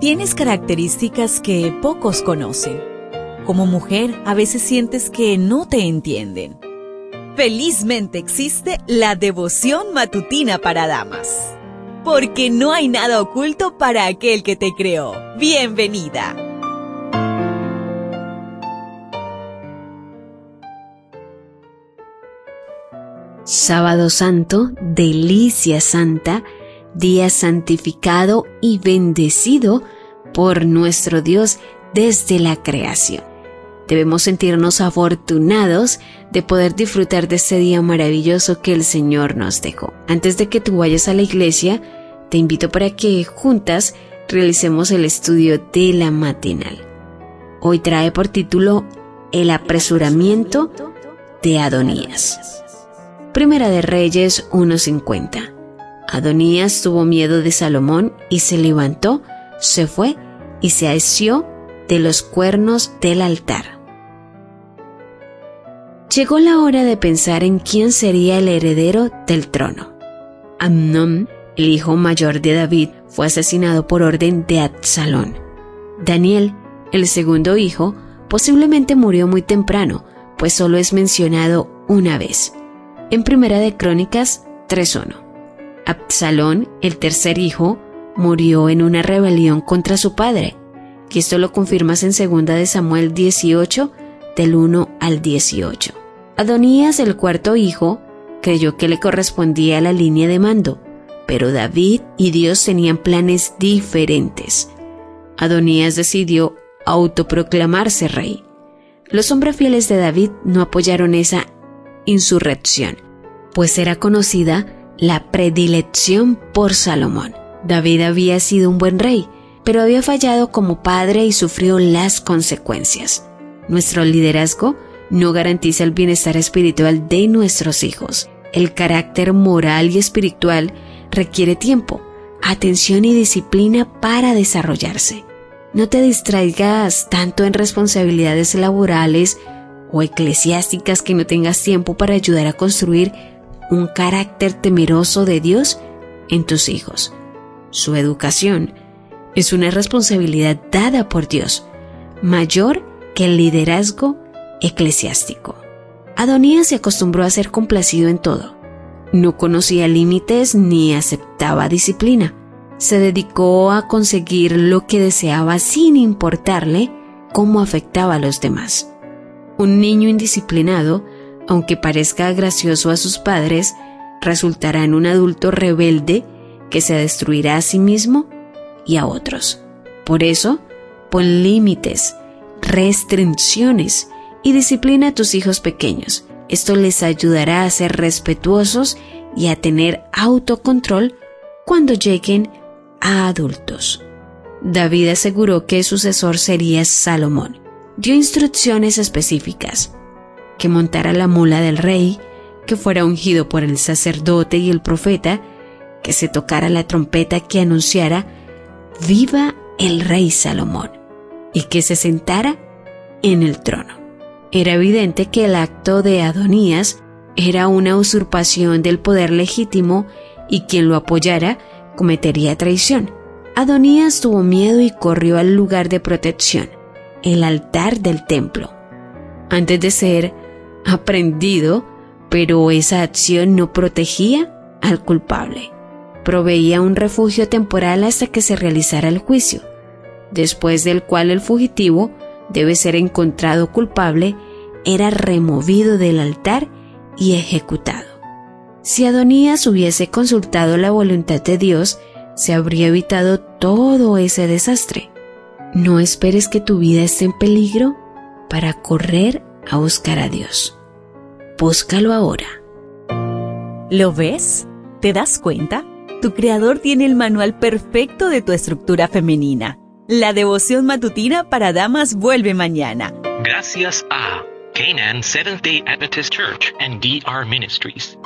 Tienes características que pocos conocen. Como mujer, a veces sientes que no te entienden. Felizmente existe la devoción matutina para damas. Porque no hay nada oculto para aquel que te creó. Bienvenida. Sábado Santo, delicia santa, día santificado y bendecido por nuestro Dios desde la creación. Debemos sentirnos afortunados de poder disfrutar de este día maravilloso que el Señor nos dejó. Antes de que tú vayas a la iglesia, te invito para que juntas realicemos el estudio de la matinal. Hoy trae por título El apresuramiento de Adonías. Primera de Reyes 1.50. Adonías tuvo miedo de Salomón y se levantó, se fue y se asió de los cuernos del altar. Llegó la hora de pensar en quién sería el heredero del trono. Amnón, el hijo mayor de David, fue asesinado por orden de Absalón. Daniel, el segundo hijo, posiblemente murió muy temprano, pues solo es mencionado una vez. En Primera de Crónicas 3.1. Absalón, el tercer hijo, murió en una rebelión contra su padre, y esto lo confirmas en 2 de Samuel 18, del 1 al 18. Adonías, el cuarto hijo, creyó que le correspondía la línea de mando, pero David y Dios tenían planes diferentes. Adonías decidió autoproclamarse rey. Los hombres fieles de David no apoyaron esa insurrección, pues era conocida la predilección por Salomón. David había sido un buen rey, pero había fallado como padre y sufrió las consecuencias. Nuestro liderazgo no garantiza el bienestar espiritual de nuestros hijos. El carácter moral y espiritual requiere tiempo, atención y disciplina para desarrollarse. No te distraigas tanto en responsabilidades laborales o eclesiásticas que no tengas tiempo para ayudar a construir un carácter temeroso de Dios en tus hijos. Su educación es una responsabilidad dada por Dios, mayor que el liderazgo eclesiástico. Adonías se acostumbró a ser complacido en todo. No conocía límites ni aceptaba disciplina. Se dedicó a conseguir lo que deseaba sin importarle cómo afectaba a los demás. Un niño indisciplinado, aunque parezca gracioso a sus padres, resultará en un adulto rebelde que se destruirá a sí mismo y a otros. Por eso, pon límites, restricciones y disciplina a tus hijos pequeños. Esto les ayudará a ser respetuosos y a tener autocontrol cuando lleguen a adultos. David aseguró que su sucesor sería Salomón dio instrucciones específicas, que montara la mula del rey, que fuera ungido por el sacerdote y el profeta, que se tocara la trompeta que anunciara, viva el rey Salomón, y que se sentara en el trono. Era evidente que el acto de Adonías era una usurpación del poder legítimo y quien lo apoyara cometería traición. Adonías tuvo miedo y corrió al lugar de protección el altar del templo. Antes de ser aprendido, pero esa acción no protegía al culpable. Proveía un refugio temporal hasta que se realizara el juicio, después del cual el fugitivo debe ser encontrado culpable, era removido del altar y ejecutado. Si Adonías hubiese consultado la voluntad de Dios, se habría evitado todo ese desastre. No esperes que tu vida esté en peligro para correr a buscar a Dios. Búscalo ahora. ¿Lo ves? ¿Te das cuenta? Tu creador tiene el manual perfecto de tu estructura femenina. La devoción matutina para damas vuelve mañana. Gracias a Canaan Seventh Day Adventist Church and DR Ministries.